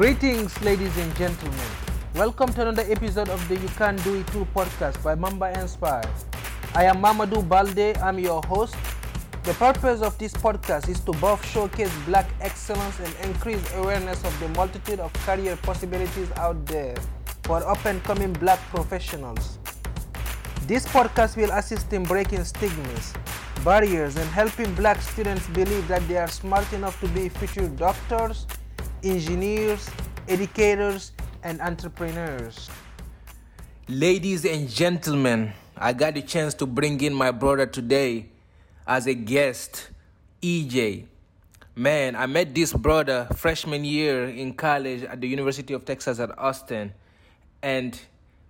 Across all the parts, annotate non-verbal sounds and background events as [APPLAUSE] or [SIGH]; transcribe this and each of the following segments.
Greetings, ladies and gentlemen. Welcome to another episode of the You Can Do It Too podcast by Mamba Inspire. I am Mamadou Balde, I'm your host. The purpose of this podcast is to both showcase black excellence and increase awareness of the multitude of career possibilities out there for up and coming black professionals. This podcast will assist in breaking stigmas, barriers, and helping black students believe that they are smart enough to be future doctors, engineers, educators, and entrepreneurs. Ladies and gentlemen, I got the chance to bring in my brother today as a guest, EJ. Man, I met this brother freshman year in college at the University of Texas at Austin, and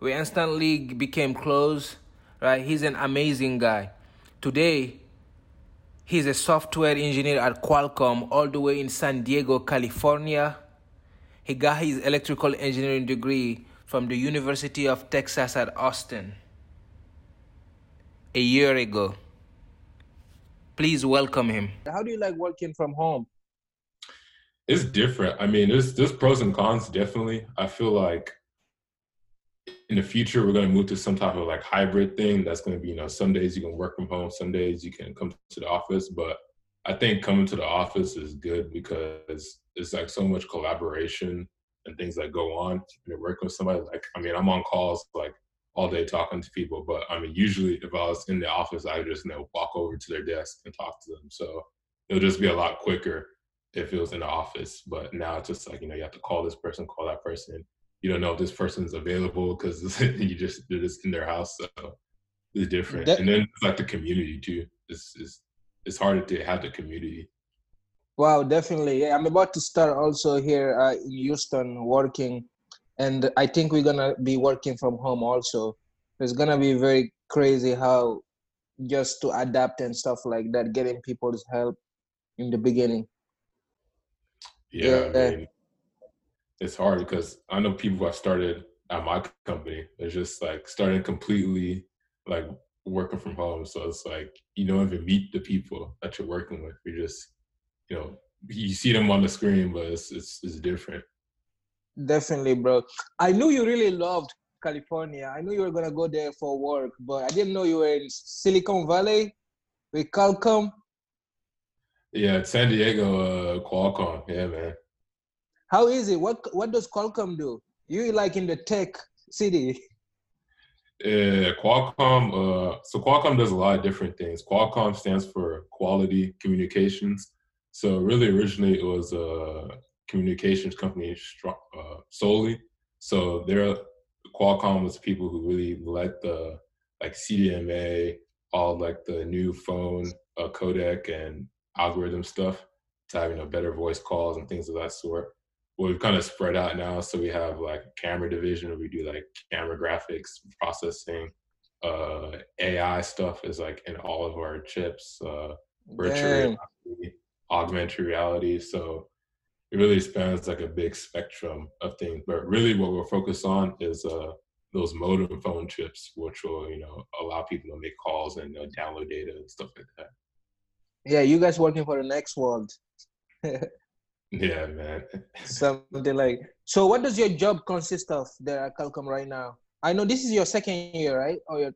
we instantly became close. Right? He's an amazing guy. Today, he's a software engineer at Qualcomm, all the way in San Diego, California. He got his electrical engineering degree from the University of Texas at Austin a year ago. Please welcome him. How do you like working from home? It's different. I mean, there's there's pros and cons definitely. I feel like in the future we're going to move to some type of like hybrid thing. That's going to be you know some days you can work from home, some days you can come to the office. But I think coming to the office is good because it's like so much collaboration and things that go on. You're working with somebody, like I mean, I'm on calls like all day talking to people, but I mean, usually if I was in the office, I just you know walk over to their desk and talk to them. So it'll just be a lot quicker if it was in the office. But now it's just like you know you have to call this person, call that person. You don't know if this person's available because [LAUGHS] you just they're just in their house. So it's different. That, and then it's like the community too. It's, it's it's harder to have the community. Wow, definitely. Yeah, I'm about to start also here uh, in Houston working and I think we're gonna be working from home also. It's gonna be very crazy how just to adapt and stuff like that, getting people's help in the beginning. Yeah, yeah. It's hard because I know people who have started at my company. They're just like starting completely like working from home. So it's like you don't even meet the people that you're working with. You just you know you see them on the screen, but it's it's, it's different. Definitely, bro. I knew you really loved California. I knew you were gonna go there for work, but I didn't know you were in Silicon Valley with Qualcomm. Yeah, San Diego, uh, Qualcomm. Yeah, man. How is it? What What does Qualcomm do? You like in the tech city? Yeah, Qualcomm. Uh, so Qualcomm does a lot of different things. Qualcomm stands for Quality Communications. So really, originally it was a communications company uh, solely. So there, Qualcomm was people who really led the like CDMA, all like the new phone uh, codec and algorithm stuff to have you know better voice calls and things of that sort. We've kind of spread out now, so we have like camera division where we do like camera graphics processing. Uh, AI stuff is like in all of our chips. Uh, virtual reality, augmented reality. So it really spans like a big spectrum of things. But really, what we're focused on is uh, those modem phone chips, which will you know allow people to make calls and uh, download data and stuff like that. Yeah, you guys working for the next world. [LAUGHS] yeah, man. [LAUGHS] Something like so. What does your job consist of there at Qualcomm right now? I know this is your second year, right? Or your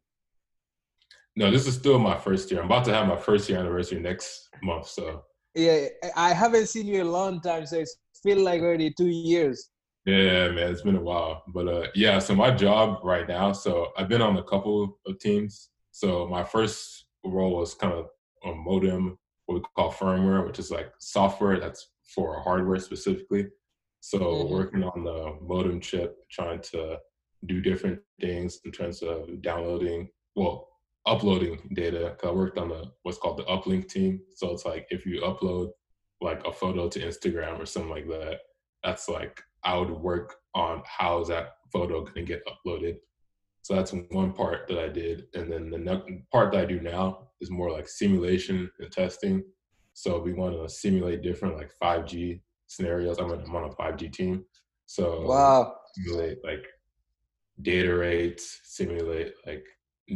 no, this is still my first year. I'm about to have my first year anniversary next month, so yeah, I haven't seen you in a long time, so it's feel like already two years. Yeah, man, it's been a while. But uh, yeah, so my job right now, so I've been on a couple of teams. So my first role was kind of a modem, what we call firmware, which is like software that's for hardware specifically. So mm-hmm. working on the modem chip, trying to do different things in terms of downloading, well, uploading data. Cause I worked on the what's called the uplink team. So it's like if you upload like a photo to Instagram or something like that, that's like I would work on how is that photo going to get uploaded. So that's one part that I did, and then the next part that I do now is more like simulation and testing. So we want to simulate different like 5G scenarios. I'm, I'm on a 5G team, so wow, simulate like data rates, simulate like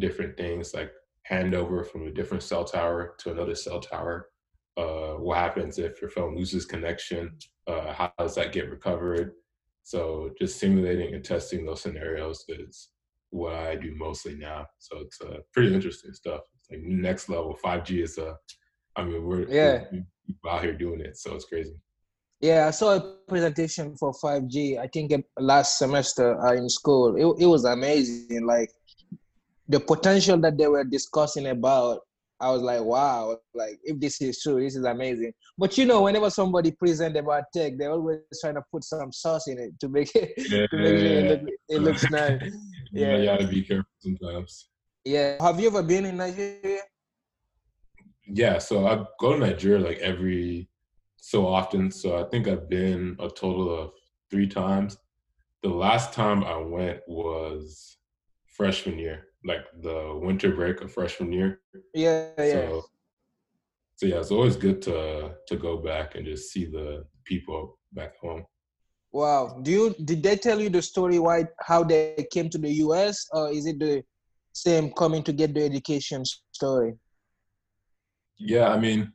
different things like handover from a different cell tower to another cell tower. Uh, what happens if your phone loses connection? Uh, how does that get recovered? So just simulating and testing those scenarios is what I do mostly now. So it's uh, pretty interesting stuff. It's like next level. 5G is uh, I mean, we're yeah we're out here doing it, so it's crazy. Yeah, I saw a presentation for 5G. I think last semester uh, in school. It, it was amazing. Like the potential that they were discussing about I was like, wow, like if this is true, this is amazing. But you know, whenever somebody present about tech, they're always trying to put some sauce in it to make it, yeah. [LAUGHS] to make sure it, look, it looks nice. [LAUGHS] yeah, you gotta be careful sometimes. Yeah. Have you ever been in Nigeria? Yeah, so I go to Nigeria like every so often. So I think I've been a total of three times. The last time I went was freshman year like the winter break of freshman year. Yeah, yeah. So, so yeah, it's always good to to go back and just see the people back home. Wow. Do you did they tell you the story why how they came to the US or is it the same coming to get the education story? Yeah, I mean,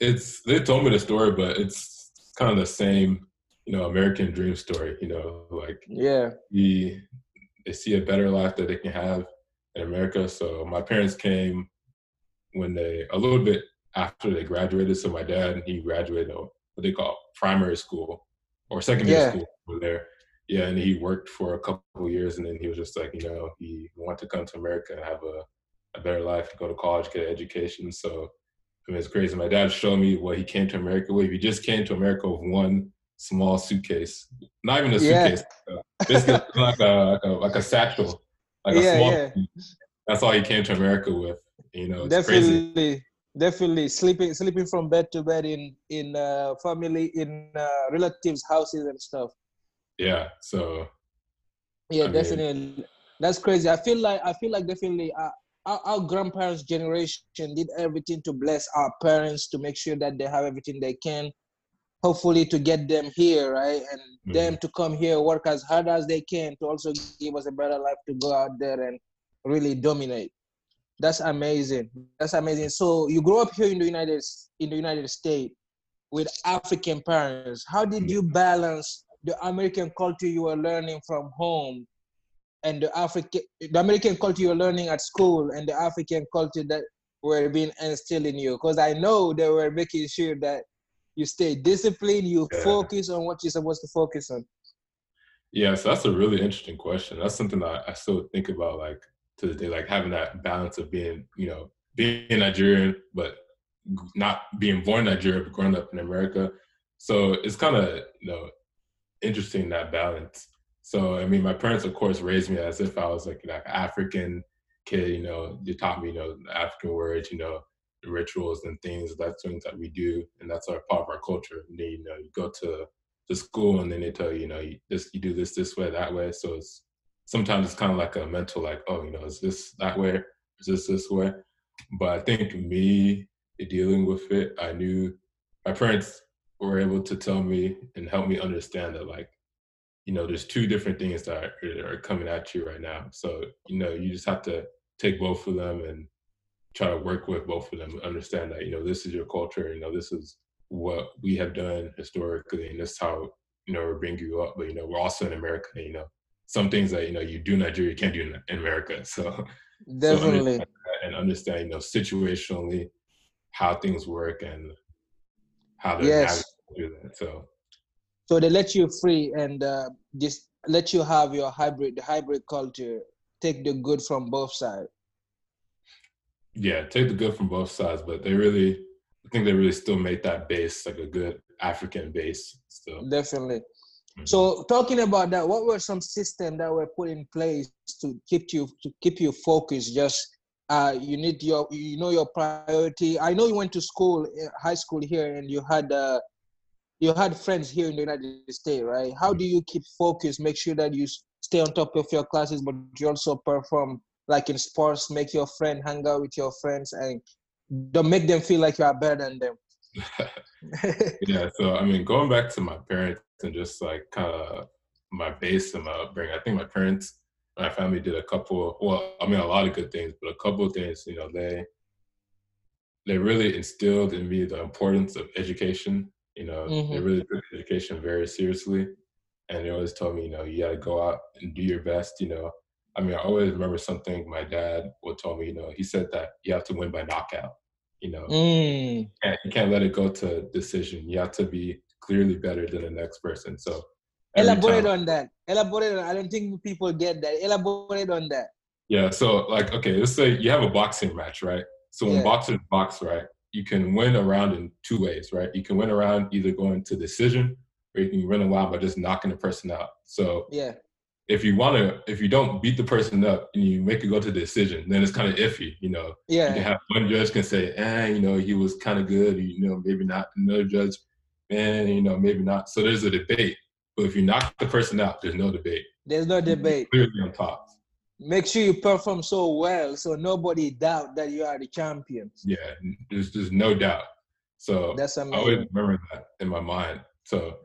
it's they told me the story, but it's kind of the same, you know, American dream story, you know, like yeah. We they see a better life that they can have in America. So my parents came when they a little bit after they graduated. So my dad he graduated what they call primary school or secondary yeah. school over there. Yeah, and he worked for a couple years, and then he was just like, you know, he wanted to come to America and have a, a better life, go to college, get an education. So I it's crazy. My dad showed me what he came to America with. He just came to America with one small suitcase, not even a suitcase, yeah. basically [LAUGHS] like a, like a like a satchel like yeah, small, yeah. That's all he came to America with. You know, definitely, crazy. definitely sleeping sleeping from bed to bed in in uh, family in uh, relatives' houses and stuff. Yeah. So. Yeah, I definitely. Mean, That's crazy. I feel like I feel like definitely. Uh, our, our, grandparents' generation did everything to bless our parents to make sure that they have everything they can hopefully to get them here, right? And mm-hmm. them to come here, work as hard as they can to also give us a better life to go out there and really dominate. That's amazing. That's amazing. So you grew up here in the United in the United States with African parents. How did you balance the American culture you were learning from home and the African the American culture you're learning at school and the African culture that were being instilled in you? Because I know they were making sure that you stay disciplined, you yeah. focus on what you're supposed to focus on. Yeah, so that's a really interesting question. That's something that I still think about like to the day, like having that balance of being, you know, being Nigerian, but not being born Nigerian, but growing up in America. So it's kind of, you know, interesting that balance. So, I mean, my parents, of course, raised me as if I was like, an African kid, you know, they taught me, you know, African words, you know, rituals and things. That's things that we do, and that's our part of our culture. And then, you know, you go to to school, and then they tell you, you know, you this you do this this way, that way. So it's sometimes it's kind of like a mental, like, oh, you know, is this that way? Is this this way? But I think me dealing with it, I knew my parents were able to tell me and help me understand that, like, you know, there's two different things that are, are coming at you right now. So, you know, you just have to take both of them and try to work with both of them, understand that, you know, this is your culture, you know, this is what we have done historically, and this is how, you know, we're bringing you up. But, you know, we're also in America, you know, some things that, you know, you do in Nigeria, you can't do in, in America. So, [LAUGHS] definitely. So and understand, you know, situationally how things work and how they yes. do that. So, so they let you free and uh, just let you have your hybrid, the hybrid culture, take the good from both sides yeah, take the good from both sides, but they really, I think they really still make that base like a good African base still. Definitely. Mm-hmm. So talking about that, what were some systems that were put in place to keep you to keep you focused? Just uh, you need your you know your priority. I know you went to school, eh, high school here, and you had uh, you had friends here in the United States, right? How do you keep focused? Make sure that you stay on top of your classes, but you also perform like in sports, make your friend hang out with your friends and don't make them feel like you are better than them. [LAUGHS] yeah, so I mean, going back to my parents and just like kind of my base and my upbringing, I think my parents, my family did a couple. Well, I mean, a lot of good things, but a couple things. You know, they they really instilled in me the importance of education. You know, mm-hmm. they really took education very seriously. and they always told me, you know, you got to go out and do your best. You know, I mean, I always remember something my dad would tell me. You know, he said that you have to win by knockout. You know, Mm, you can't, you can't let it go to decision. You have to be clearly better than the next person. So elaborate time- on that. Elaborate on. I don't think people get that. Elaborate on that. Yeah, so like okay, let's say you have a boxing match, right? So when Yeah. boxers box, right, you can win around in two ways, right? You can win around either going to decision or you can win around by just knocking the person out. So Yeah. if you want to, if you don't beat the person up and you make it go to the decision, then it's kind of iffy, you know. You can Yeah. have one judge can say, eh, you know, he was kind of good, you know, maybe not. Another judge, man, you know, maybe not. So there's a debate. But if you knock the person out, there's no debate. There's no debate. Clearly on top. Make sure you perform so well so nobody doubt that you are the champions. Yeah, there's there's no doubt. So That's amazing. I always remember that in my mind. So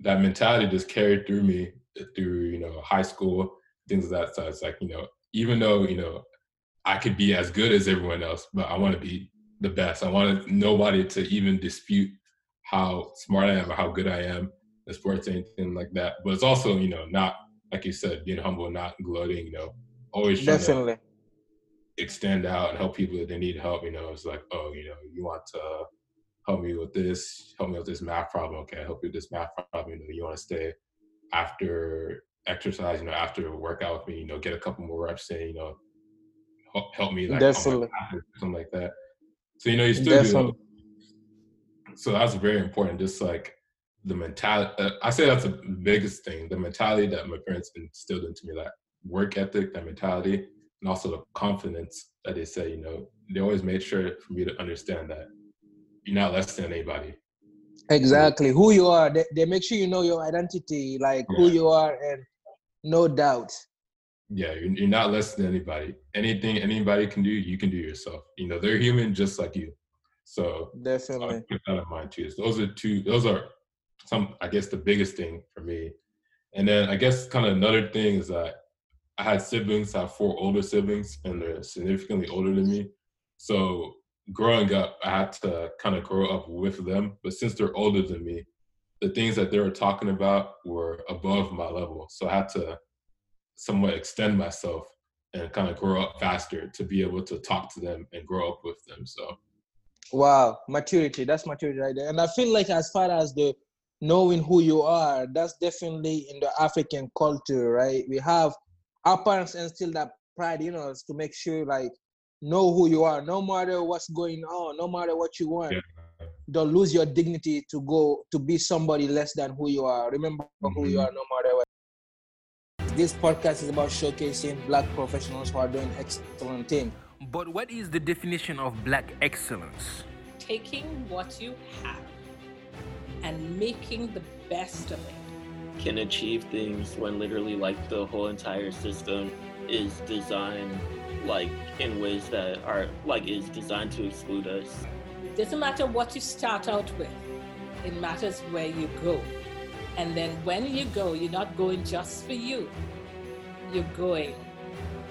that mentality just carried through me through you know high school things of that. So it's like you know even though you know I could be as good as everyone else, but I want to be the best. I want nobody to even dispute how smart I am or how good I am in sports, or anything like that. But it's also you know not like you said, being humble, not gloating. You know, always Definitely. extend out and help people that they need help. You know, it's like, oh, you know, you want to help me with this, help me with this math problem. Okay, I help you with this math problem. You know, you want to stay after exercise, you know, after a workout with me, you know, get a couple more reps in, you know, help, help me like Definitely. something like that. So you know, you still do. So that's very important. Just like the mentality, uh, I say that's the biggest thing. The mentality that my parents instilled into me, that work ethic, that mentality, and also the confidence that they say. You know, they always made sure for me to understand that you're not less than anybody. Exactly. Who you are. They, they make sure you know your identity, like who you are, and no doubt. Yeah, you're, you're not less than anybody. Anything anybody can do, you can do yourself. You know, they're human just like you. So Definitely. Keep that in mind too. So those are two. Those are some. I guess the biggest thing for me. And then I guess kind of another thing is that I had siblings. I have four older siblings, and they're significantly older than me. So growing up, I had to kind of grow up with them. But since they're older than me, the things that they were talking about were above my level. So I had to somewhat extend myself and kind of grow up faster to be able to talk to them and grow up with them. So Wow, maturity. That's maturity right there. And I feel like as far as the knowing who you are, that's definitely in the African culture, right? We have our parents instill that pride in us to make sure like know who you are, no matter what's going on, no matter what you want. Yeah. Don't lose your dignity to go to be somebody less than who you are. Remember who you Mhm. are no matter what. This podcast is about showcasing black professionals who are doing excellent things. But what is the definition of black excellence? taking what you have and making the best of it. Can achieve things when literally like the whole entire system is designed like in ways that are like is designed to exclude us It Doesn't matter what you start out with, it matters where you go. And then when you go, you're not going just for you, you're going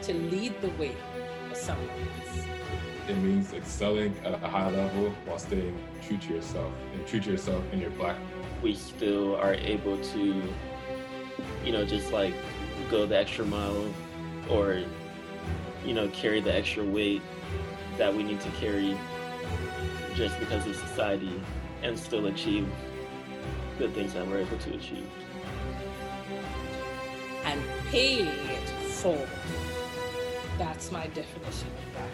to lead the way for someone else. it means excelling at a high level while staying true to yourself and true to yourself in your black we still are able to you know just like go the extra mile or you know carry the extra weight that we need to carry just because of society and still achieve the things that we're able to achieve And it forward. That's my definition of black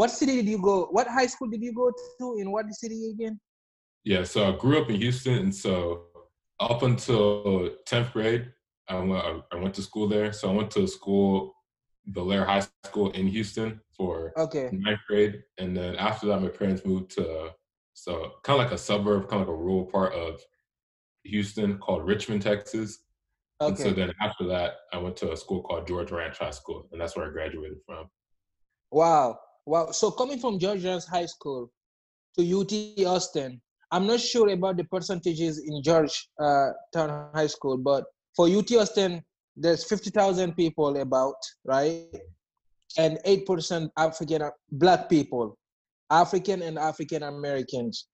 What city did you go? What high school did you go to? In what city again? Yeah, so I grew up in Houston, and so up until tenth grade, I went I went to school there. So I went to school, Bellaire High School in Houston for Okay. ninth grade, and then after that, my parents moved to so kind of like a suburb, kind of like a rural part of Houston called Richmond, Texas. Okay. And so then after that, I went to a school called George Ranch High School, and that's where I graduated from. Wow. Wow. So coming from Georgia's high school to UT Austin, I'm not sure about the percentages in George uh, Town High School, but for UT Austin, there's 50,000 people about, right? And 8% African black people. African and African Americans.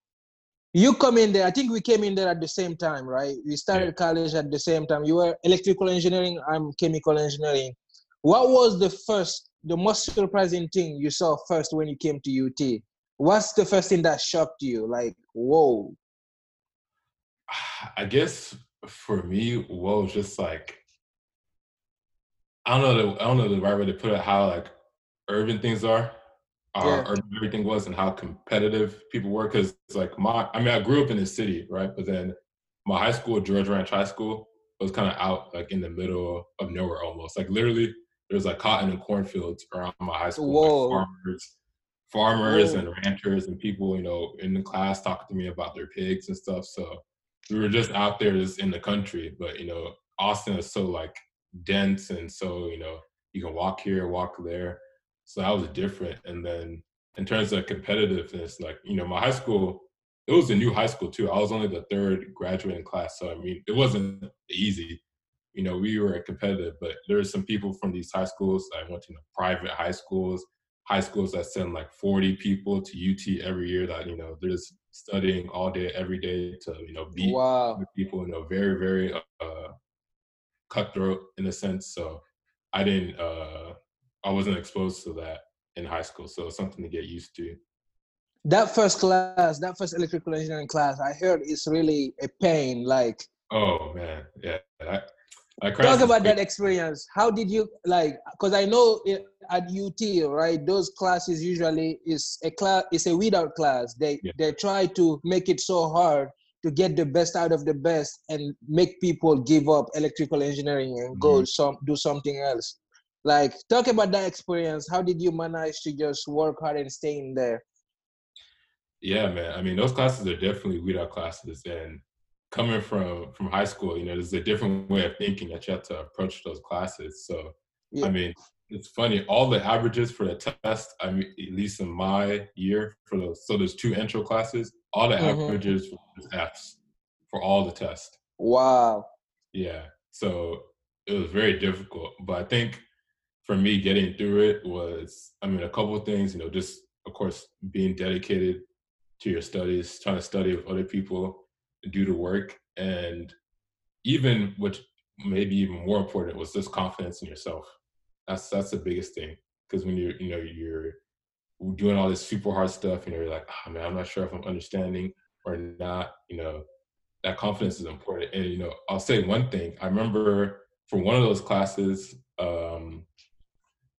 You come in there. I think we came in there at the same time, right? We started college at the same time. You were electrical engineering. I'm chemical engineering. What was the first, the most surprising thing you saw first when you came to UT? What's the first thing that shocked you? Like, whoa. [SIGHS] I guess for me, whoa, just like I don't know the I don't know the right way to put it. How like urban things are, how Yeah. urban everything was, and how competitive people were. Because like my, I mean, I grew up in the city, right? But then my high school, George Ranch High School, was kind of out like in the middle of nowhere almost. Like literally, there was like cotton and cornfields around my high school. like, farmers, farmers Whoa. and ranchers and people, you know, in the class talking to me about their pigs and stuff. So we were just out there just in the country. But you know, Austin is so like dense and so, you know, you can walk here, walk there. So that was different. And then in terms of competitiveness, like, you know, my high school, it was a new high school too. I was only the third graduating class. So I mean, it wasn't easy. You know, we were competitive, but there were some people from these high schools. I went to you know, private high schools, high schools that send like 40 people to UT every year that, you know, they're just studying all day, every day to, you know, beat Wow. people, you know, very, very uh, cutthroat in a sense. So I didn't, uh, I wasn't exposed to that in high school. So it's something to get used to. That first class, that first electrical engineering class, I heard is really a pain. Like, Oh man, yeah. Crashed talk about that experience. How did you like? Because I know it, at UT, right? Those classes usually is a class, is a weed out class. They Yeah. they try to make it so hard to get the best out of the best and make people give up electrical engineering and go Mhm. some do something else. Like, talk about that experience. How did you manage to just work hard and stay in there? Yeah, man. I mean, those classes are definitely weed out classes, and coming from from high school, you know, there's a different way of thinking that you have to approach those classes. So, Yeah. I mean, it's funny. All the averages for the test, I mean, at least in my year, for the so there's two intro classes. All the Mhm. averages were Fs for all the tests. Wow. Yeah. So it was very difficult. But I think for me getting through it was, I mean, a couple of things, you know, just of course being dedicated to your studies, trying to study with other people, do the work, and even which maybe even more important was just confidence in yourself. That's that's the biggest thing. Because when you're, you know, you're doing all this super hard stuff, know, you're like, oh man, I'm not sure if I'm understanding or not, you know, that confidence is important. And you know, I'll say one thing. I remember for one of those classes, um,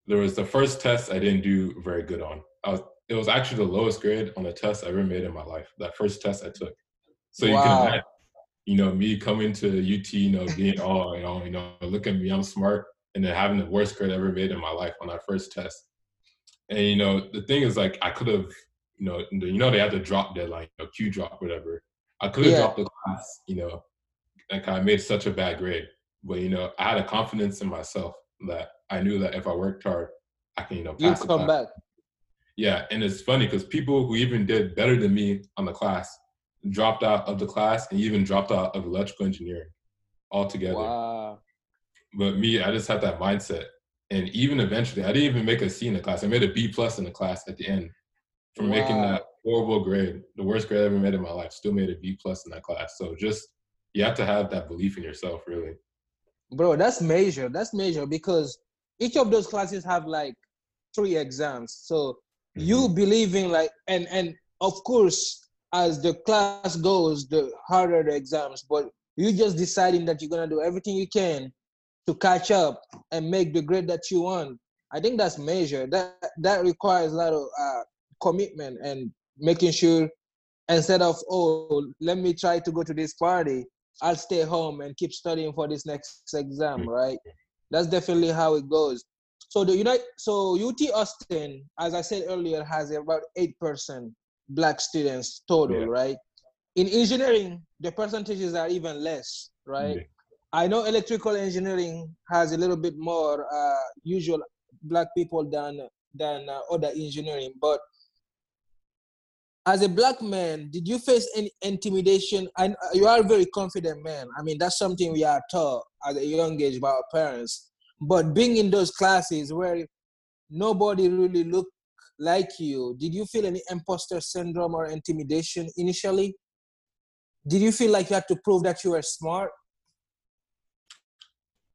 there was the first test I didn't do very good on. Was, it was actually the lowest grade on a test I ever made in my life. That first test I took. So you can imagine, you know, me coming to UT, you know, being all, you know, you know, look at me, I'm smart, and then having the worst grade I ever made in my life on that first test. And you know, the thing is, like, I could have, you know, you know, they had the drop deadline, you know, Q drop, whatever. I could have Yeah. dropped the class, you know, like I made such a bad grade. But you know, I had a confidence in myself that I knew that if I worked hard, I can, you know, You pass the come back. Yeah, and it's funny because people who even did better than me on the class dropped out of the class and even dropped out of electrical engineering altogether. Wow. But me, I just had that mindset. And even eventually, I didn't even make a C in the class. I made a B plus in the class at the end for making that horrible grade, the worst grade I ever made in my life. Still made a B plus in that class. So just you have to have that belief in yourself, really. Bro, that's major. That's major because each of those classes have like three exams. So you mm-hmm. believing like and and of course as the class goes, the harder the exams, but you just deciding that you're gonna do everything you can to catch up and make the grade that you want. I think that's major. That that requires a lot of uh, commitment and making sure instead of oh let me try to go to this party i'll stay home and keep studying for this next exam Mm. right that's definitely how it goes so the unite so ut austin as i said earlier has about 8% black students total Yeah. right in engineering the percentages are even less right Yeah. i know electrical engineering has a little bit more uh, usual black people than than uh, other engineering but as a black man, did you face any intimidation? And you are a very confident man. I mean, that's something we are taught at a young age by our parents. But being in those classes where nobody really look like you, did you feel any imposter syndrome or intimidation initially? Did you feel like you had to prove that you were smart?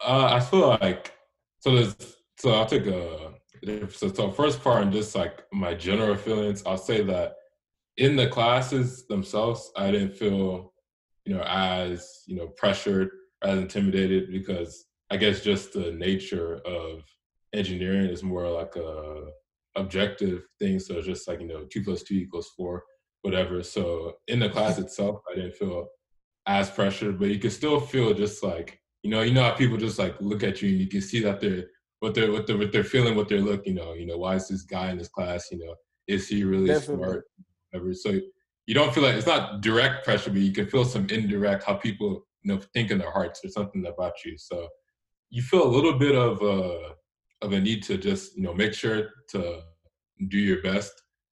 Uh, I feel like so. There's so I'll take a so, so first part and just like my general feelings. I'll say that in the classes themselves, I didn't feel you know as you know pressured, as intimidated because I guess just the nature of engineering is more like a objective thing. So it's just like you know two plus two equals four, whatever. So in the class itself, I didn't feel as pressured, but you can still feel just like you know, you know how people just like look at you and you can see that they're what they're what they're what they're feeling, what they're looking. You know, you know, why is this guy in this class? You know, is he really Definitely. smart? Whatever. So you don't feel like it's not direct pressure, but you can feel some indirect how people you know think in their hearts or something about you. So you feel a little bit of a of a need to just you know make sure to do your best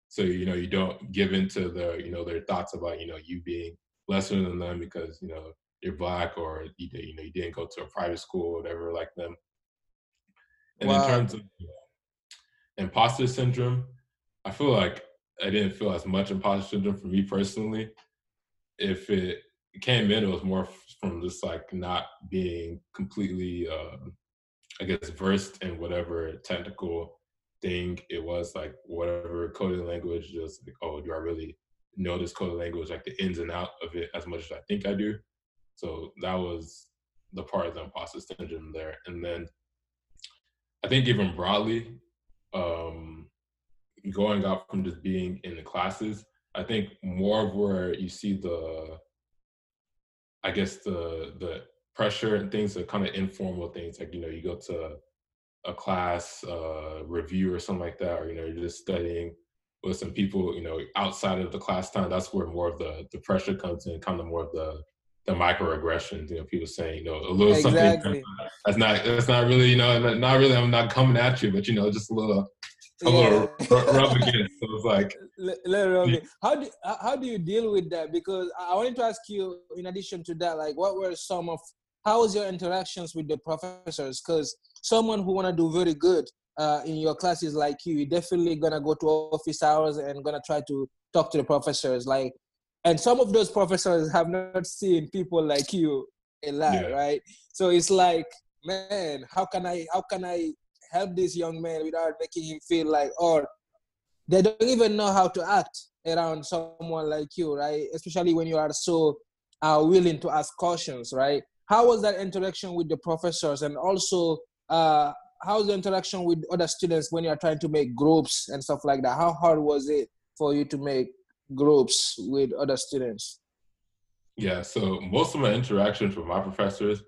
so you know you don't give into the you know their thoughts about you know you being lesser than them because you know you're black or you, you know you didn't go to a private school or whatever like them. And wow. in terms of imposter syndrome, I feel like I didn't feel as much imposter syndrome for me personally. If it came in, it was more from just like not being completely, uh, I guess, versed in whatever technical thing it was, like whatever coding language, just like, oh, do I really know this coding language, like the ins and out of it as much as I think I do? So that was the part of the imposter syndrome there. And then I think even broadly, um, going out from just being in the classes, I think more of where you see the, I guess the the pressure and things are kind of informal things like you know you go to a class uh, review or something like that, or you know you're just studying with some people you know outside of the class time. That's where more of the the pressure comes in, kind of more of the the microaggressions, you know, people saying, you know, a little exactly. something that's not that's not really, you know, not really I'm not coming at you, but you know, just a little a yeah. little [LAUGHS] rub against. So it's like little yeah. how do how do you deal with that? Because I wanted to ask you, in addition to that, like what were some of how was your interactions with the professors? Because someone who wanna do very good uh, in your classes like you, you're definitely gonna go to office hours and gonna try to talk to the professors. Like and some of those professors have not seen people like you a lot yeah. right so it's like man how can i how can i help this young man without making him feel like or they don't even know how to act around someone like you right especially when you are so uh, willing to ask questions right how was that interaction with the professors and also uh, how's the interaction with other students when you're trying to make groups and stuff like that how hard was it for you to make groups with other students? Yeah, so most of my interactions with my professors,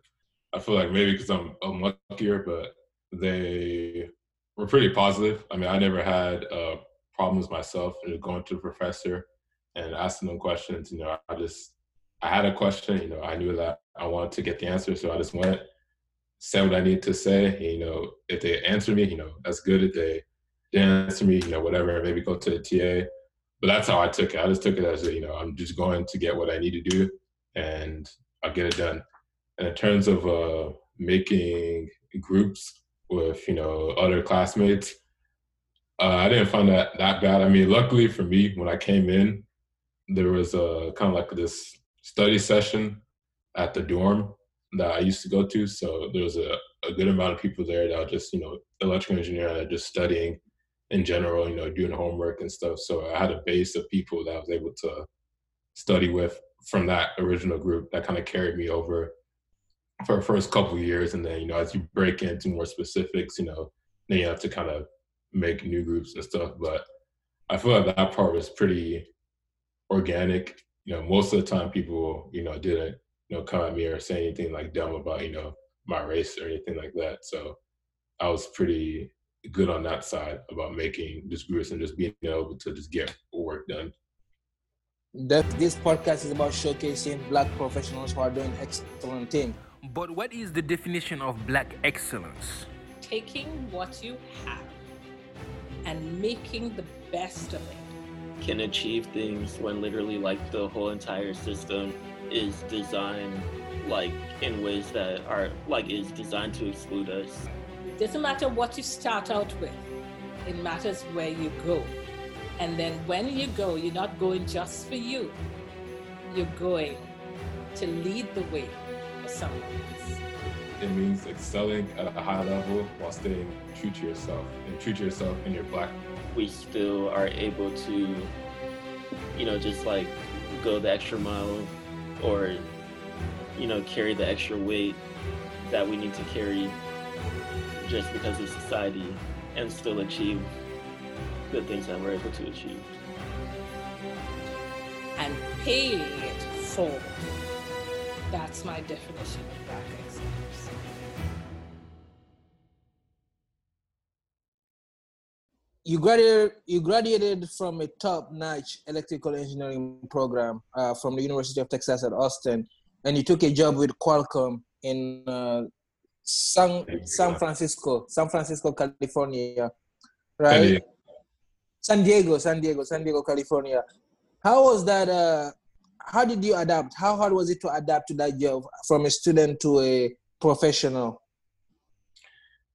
I feel like maybe because I'm, I'm luckier, but they were pretty positive. I mean, I never had uh, problems myself going to a professor and asking them questions. You know, I just I had a question. You know, I knew that I wanted to get the answer, so I just went, said what I need to say. You know, if they answer me, you know, that's good. If they didn't answer me, you know, whatever, maybe go to the TA but that's how I took it. I just took it as a, you know, I'm just going to get what I need to do and I'll get it done. And in terms of uh, making groups with, you know, other classmates, uh, I didn't find that that bad. I mean, luckily for me, when I came in, there was a kind of like this study session at the dorm that I used to go to. So there was a, a good amount of people there that were just, you know, electrical engineer that just studying in general, you know, doing homework and stuff. So I had a base of people that I was able to study with from that original group that kind of carried me over for the first couple years. And then, you know, as you break into more specifics, you know, then you have to kind of make new groups and stuff. But I feel like that part was pretty organic. You know, most of the time people, you know, didn't, you know, come at me or say anything like dumb about, you know, my race or anything like that. So I was pretty good on that side about making just groups and just being able to just get work done. That this podcast is about showcasing black professionals who are doing excellent things. But what is the definition of black excellence? Taking what you have and making the best of it. Can achieve things when literally like the whole entire system is designed like in ways that are like is designed to exclude us It doesn't matter what you start out with, It matters where you go. And then when you go, you're not going just for you, you're going to lead the way for someone else. It means excelling at a high level while staying true to yourself and true to yourself in your black. We still are able to, you know, just like go the extra mile or, you know, carry the extra weight that we need to carry just because of society and still achieve the things that we're able to achieve. And pay it forward. That's my definition of black You graduated, you graduated from a top-notch electrical engineering program uh, from the University of Texas at Austin, and you took a job with Qualcomm in uh, San, San Francisco, San Francisco, California, right? San Diego, San Diego, San Diego, California. How was that? Uh, how did you adapt? How hard was it to adapt to that job from a student to a professional?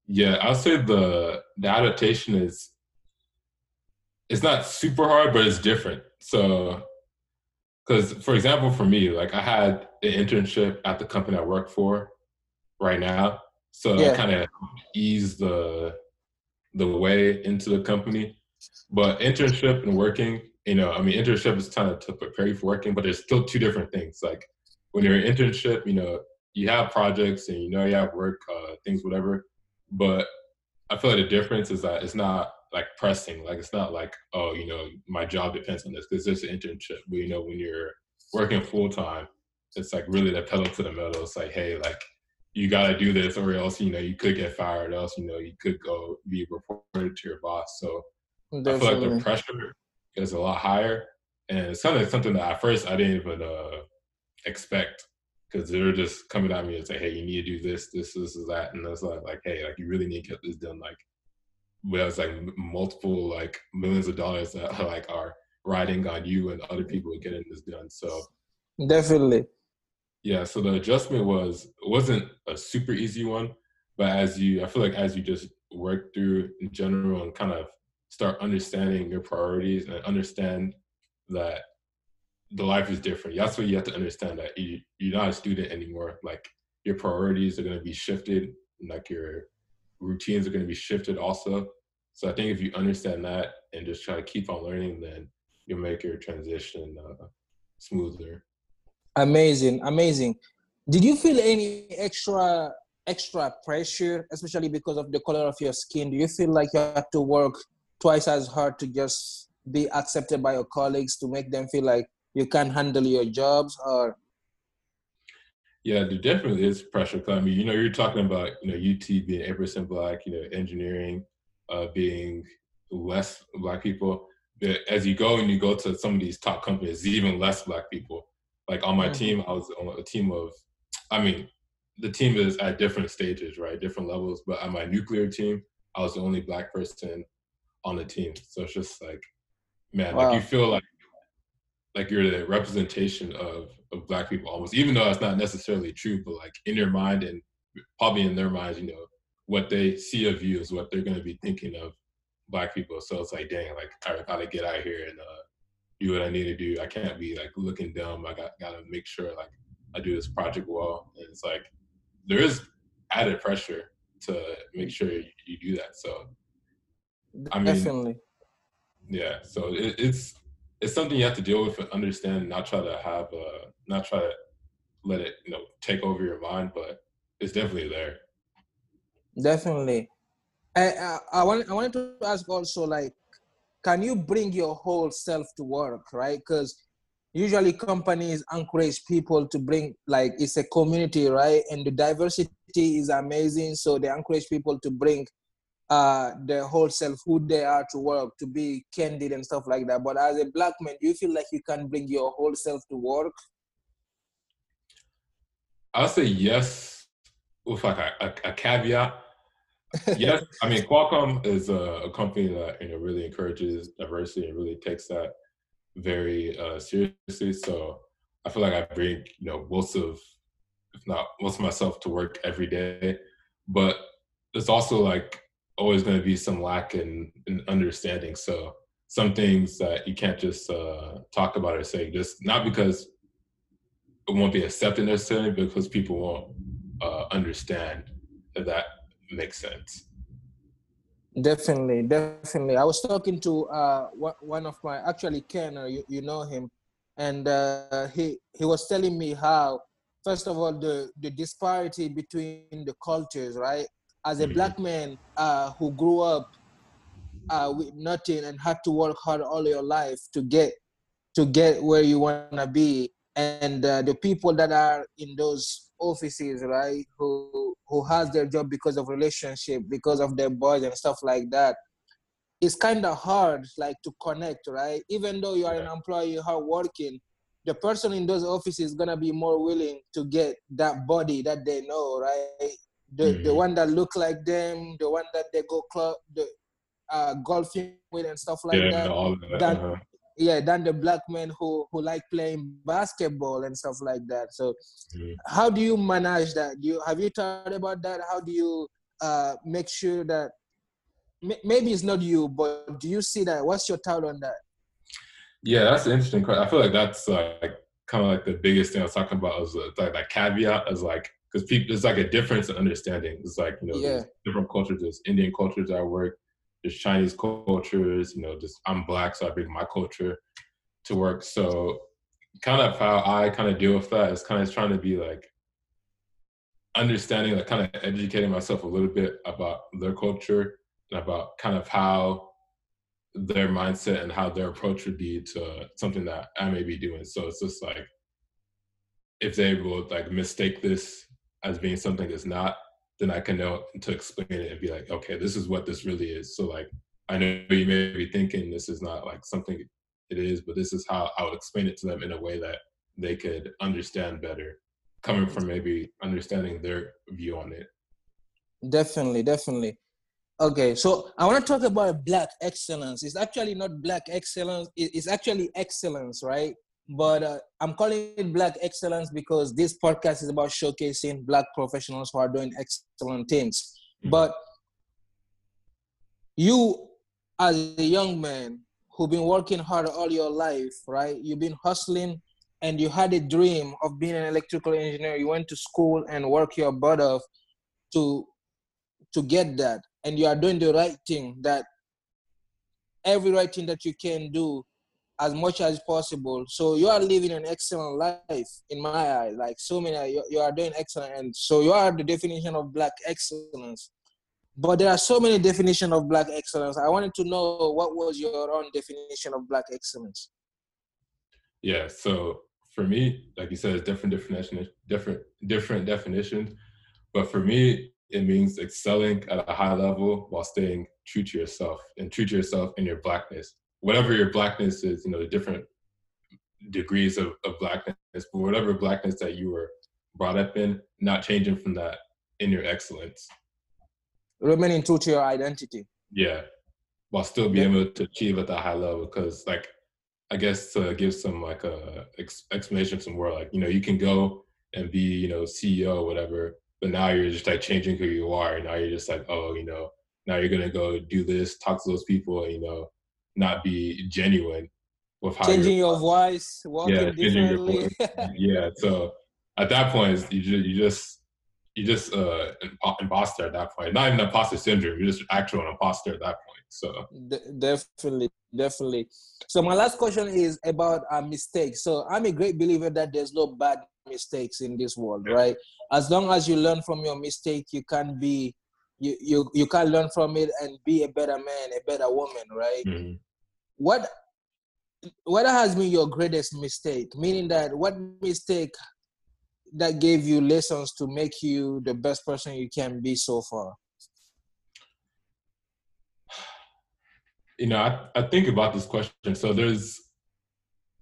Yeah, I'll say the the adaptation is it's not super hard, but it's different. So, because for example, for me, like I had an internship at the company I work for right now, so yeah. kind of ease the the way into the company. But internship and working, you know, I mean, internship is kind of to prepare you for working, but there's still two different things. Like when you're in internship, you know, you have projects and you know you have work, uh, things, whatever. But I feel like the difference is that it's not like pressing. Like it's not like, oh, you know, my job depends on this because it's an internship. But you know, when you're working full time, it's like really the pedal to the metal. It's like, hey, like you got to do this, or else you know you could get fired. Or else you know you could go be reported to your boss. So Definitely. I feel like the pressure is a lot higher, and it's of something that at first I didn't even uh, expect because they were just coming at me and say, "Hey, you need to do this, this, this, is that," and it's like, like, "Hey, like you really need to get this done." Like was like multiple like millions of dollars that are, [LAUGHS] like are riding on you and other people getting this done. So definitely, yeah. So the adjustment was wasn't a super easy one, but as you, I feel like as you just work through in general and kind of start understanding your priorities and understand that the life is different. That's what you have to understand that you, you're not a student anymore. Like your priorities are going to be shifted. Like your routines are going to be shifted also. So I think if you understand that and just try to keep on learning, then you'll make your transition uh, smoother. Amazing, amazing. Did you feel any extra extra pressure, especially because of the color of your skin? Do you feel like you have to work twice as hard to just be accepted by your colleagues to make them feel like you can handle your jobs, or yeah, there definitely is pressure. I mean, you know, you're talking about you know UT being eight percent black, you know, engineering uh, being less black people. As you go and you go to some of these top companies, even less black people. Like on my mm-hmm. team, I was on a team of, I mean, the team is at different stages, right, different levels. But on my nuclear team, I was the only black person on the team. So it's just like, man, wow. like you feel like like you're the representation of of black people almost, even though that's not necessarily true, but like in your mind and probably in their minds, you know, what they see of you is what they're gonna be thinking of black people. So it's like, dang, like I gotta get out here and uh, do what I need to do. I can't be like looking dumb. I got gotta make sure like I do this project well. And it's like there is added pressure to make sure you, you do that. So I mean, definitely, yeah. So it, it's it's something you have to deal with and understand, and not try to have uh not try to let it you know take over your mind, but it's definitely there. Definitely. I, I, I, want, I wanted to ask also, like, can you bring your whole self to work, right? Because usually companies encourage people to bring, like, it's a community, right? And the diversity is amazing. So they encourage people to bring uh, their whole self, who they are to work, to be candid and stuff like that. But as a black man, do you feel like you can bring your whole self to work? I'll say yes, with like a, a, a caveat. [LAUGHS] yes, I mean Qualcomm is a, a, company that you know really encourages diversity and really takes that very uh, seriously. So I feel like I bring you know most of, if not most of myself, to work every day. But it's also like always going to be some lack in, in understanding. So some things that you can't just uh, talk about or say, just not because it won't be accepted necessarily, because people won't uh, understand if that makes sense. Definitely, definitely. I was talking to uh, one of my actually Ken, you, you know him, and uh, he he was telling me how first of all the the disparity between the cultures, right? As a mm-hmm. black man uh, who grew up uh, with nothing and had to work hard all your life to get to get where you want to be. And uh, the people that are in those offices right who who has their job because of relationship because of their boys and stuff like that it's kind of hard like to connect right? Even though you are an employee you are working the person in those offices is gonna be more willing to get that body that they know right the mm-hmm. the one that look like them the one that they go club the uh, golfing with and stuff like yeah, that, that. Than, uh-huh. yeah, than the black men who who like playing basketball and stuff like that. So, mm. how do you manage that? Do you have you thought about that? How do you uh, make sure that maybe it's not you, but do you see that? What's your thought on that? Yeah, that's an interesting question. I feel like that's like kind of like the biggest thing I was talking about is like that caveat is like because people there's like a difference in understanding. It's like you know yeah. different cultures. There's Indian cultures I work there's Chinese cultures, you know, just I'm black, so I bring my culture to work. So kind of how I kind of deal with that is kind of trying to be like understanding, like kind of educating myself a little bit about their culture and about kind of how their mindset and how their approach would be to something that I may be doing. So it's just like if they will like mistake this as being something that's not, then I can know to explain it and be like, okay, this is what this really is. So like, I know you may be thinking this is not like something it is, but this is how I would explain it to them in a way that they could understand better, coming from maybe understanding their view on it. Definitely, definitely. Okay, so I want to talk about black excellence. It's actually not black excellence, it's actually excellence, right? But uh, I'm calling it Black Excellence because this podcast is about showcasing Black professionals who are doing excellent things. Mm-hmm. But you, as a young man who've been working hard all your life, right? You've been hustling and you had a dream of being an electrical engineer. You went to school and worked your butt off to to get that, and you are doing the right thing. That every right thing that you can do as much as possible. So you are living an excellent life in my eyes. Like so many, you, are doing excellent, and so you are the definition of black excellence. But there are so many definitions of black excellence. I wanted to know what was your own definition of black excellence. Yeah. So for me, like you said, it's different definitions, different different definitions. But for me, it means excelling at a high level while staying true to yourself and true to yourself in your blackness whatever your blackness is, you know, the different degrees of, of blackness, but whatever blackness that you were brought up in, not changing from that in your excellence. Remaining true to your identity. Yeah. While still being yeah. able to achieve at that high level. Cause like, I guess to give some like a uh, ex- explanation some more, like, you know, you can go and be, you know, CEO or whatever, but now you're just like changing who you are. Now you're just like, oh, you know, now you're gonna go do this, talk to those people, you know, not be genuine with how changing your voice, walking yeah, differently. [LAUGHS] yeah. So at that point, you just you just you just uh imposter at that point. Not even imposter syndrome. You're just actual imposter at that point. So De- definitely, definitely. So my last question is about a mistake. So I'm a great believer that there's no bad mistakes in this world, yeah. right? As long as you learn from your mistake, you can be you you you can learn from it and be a better man, a better woman, right? Mm-hmm. What what has been your greatest mistake? Meaning that what mistake that gave you lessons to make you the best person you can be so far? You know, I, I think about this question. So there's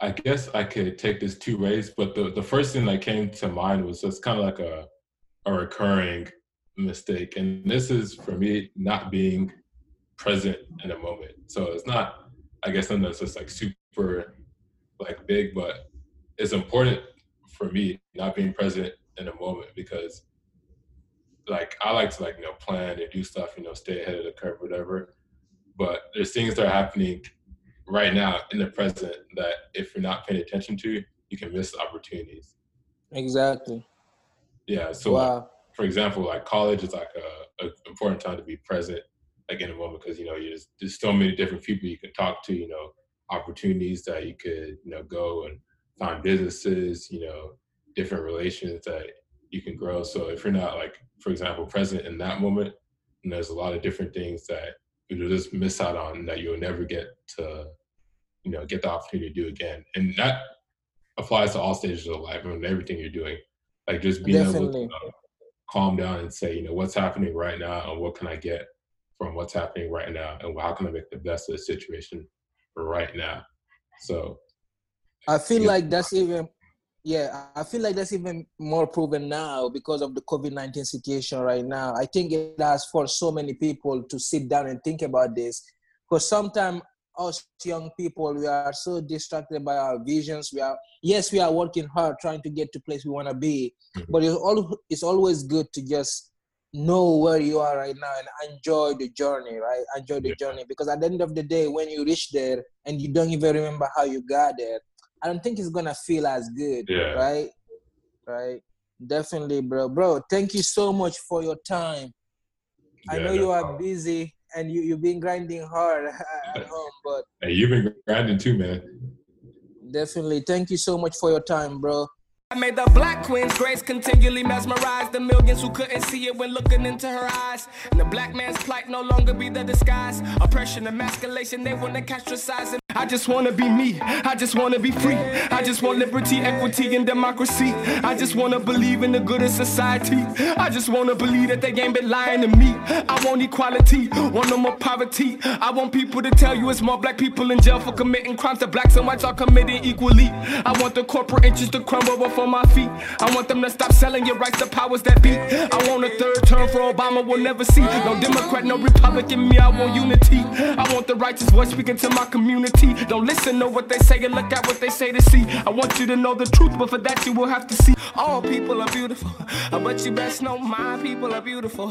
I guess I could take this two ways, but the, the first thing that came to mind was just kind of like a a recurring mistake. And this is for me not being present in a moment. So it's not, I guess, something that's just like super like big, but it's important for me not being present in a moment because like I like to like you know plan and do stuff, you know, stay ahead of the curve, whatever. But there's things that are happening right now in the present that if you're not paying attention to, you can miss opportunities. Exactly. Yeah. So, wow. like, for example, like college is like a, a, important time to be present, like in a moment, because you know there's there's so many different people you can talk to. You know, opportunities that you could you know go and find businesses. You know, different relations that you can grow. So if you're not like, for example, present in that moment, and there's a lot of different things that you'll just miss out on that you'll never get to, you know, get the opportunity to do again. And that applies to all stages of life and everything you're doing. Like just being Definitely. able to uh, calm down and say, you know, what's happening right now and what can I get from what's happening right now and how can I make the best of the situation right now. So I feel like that's even yeah, I feel like that's even more proven now because of the COVID 19 situation right now. I think it has forced so many people to sit down and think about this because sometimes us young people we are so distracted by our visions we are yes we are working hard trying to get to place we want to be mm-hmm. but it's, all, it's always good to just know where you are right now and enjoy the journey right enjoy the yeah. journey because at the end of the day when you reach there and you don't even remember how you got there I don't think it's gonna feel as good. Yeah. Right. Right. Definitely, bro. Bro, thank you so much for your time. Yeah, I know you are problem. busy and you you've been grinding hard [LAUGHS] at home, but hey, you've been grinding too, man. Definitely. Thank you so much for your time, bro. I made the black queen's grace continually mesmerize the millions who couldn't see it when looking into her eyes. And the black man's plight no longer be the disguise. Oppression, emasculation, they wanna castricize. And I just wanna be me. I just wanna be free. I just want liberty, equity, and democracy. I just wanna believe in the good of society. I just wanna believe that they ain't been lying to me. I want equality, want no more poverty. I want people to tell you it's more black people in jail for committing crimes that blacks and whites are committing equally. I want the corporate interests to crumble my feet. I want them to stop selling your rights to powers that be. I want a third term for Obama, we'll never see. No Democrat, no Republican, me, I want unity. I want the righteous voice speaking to my community. Don't listen to what they say and look at what they say to see. I want you to know the truth, but for that you will have to see. All people are beautiful, but you best know my people are beautiful.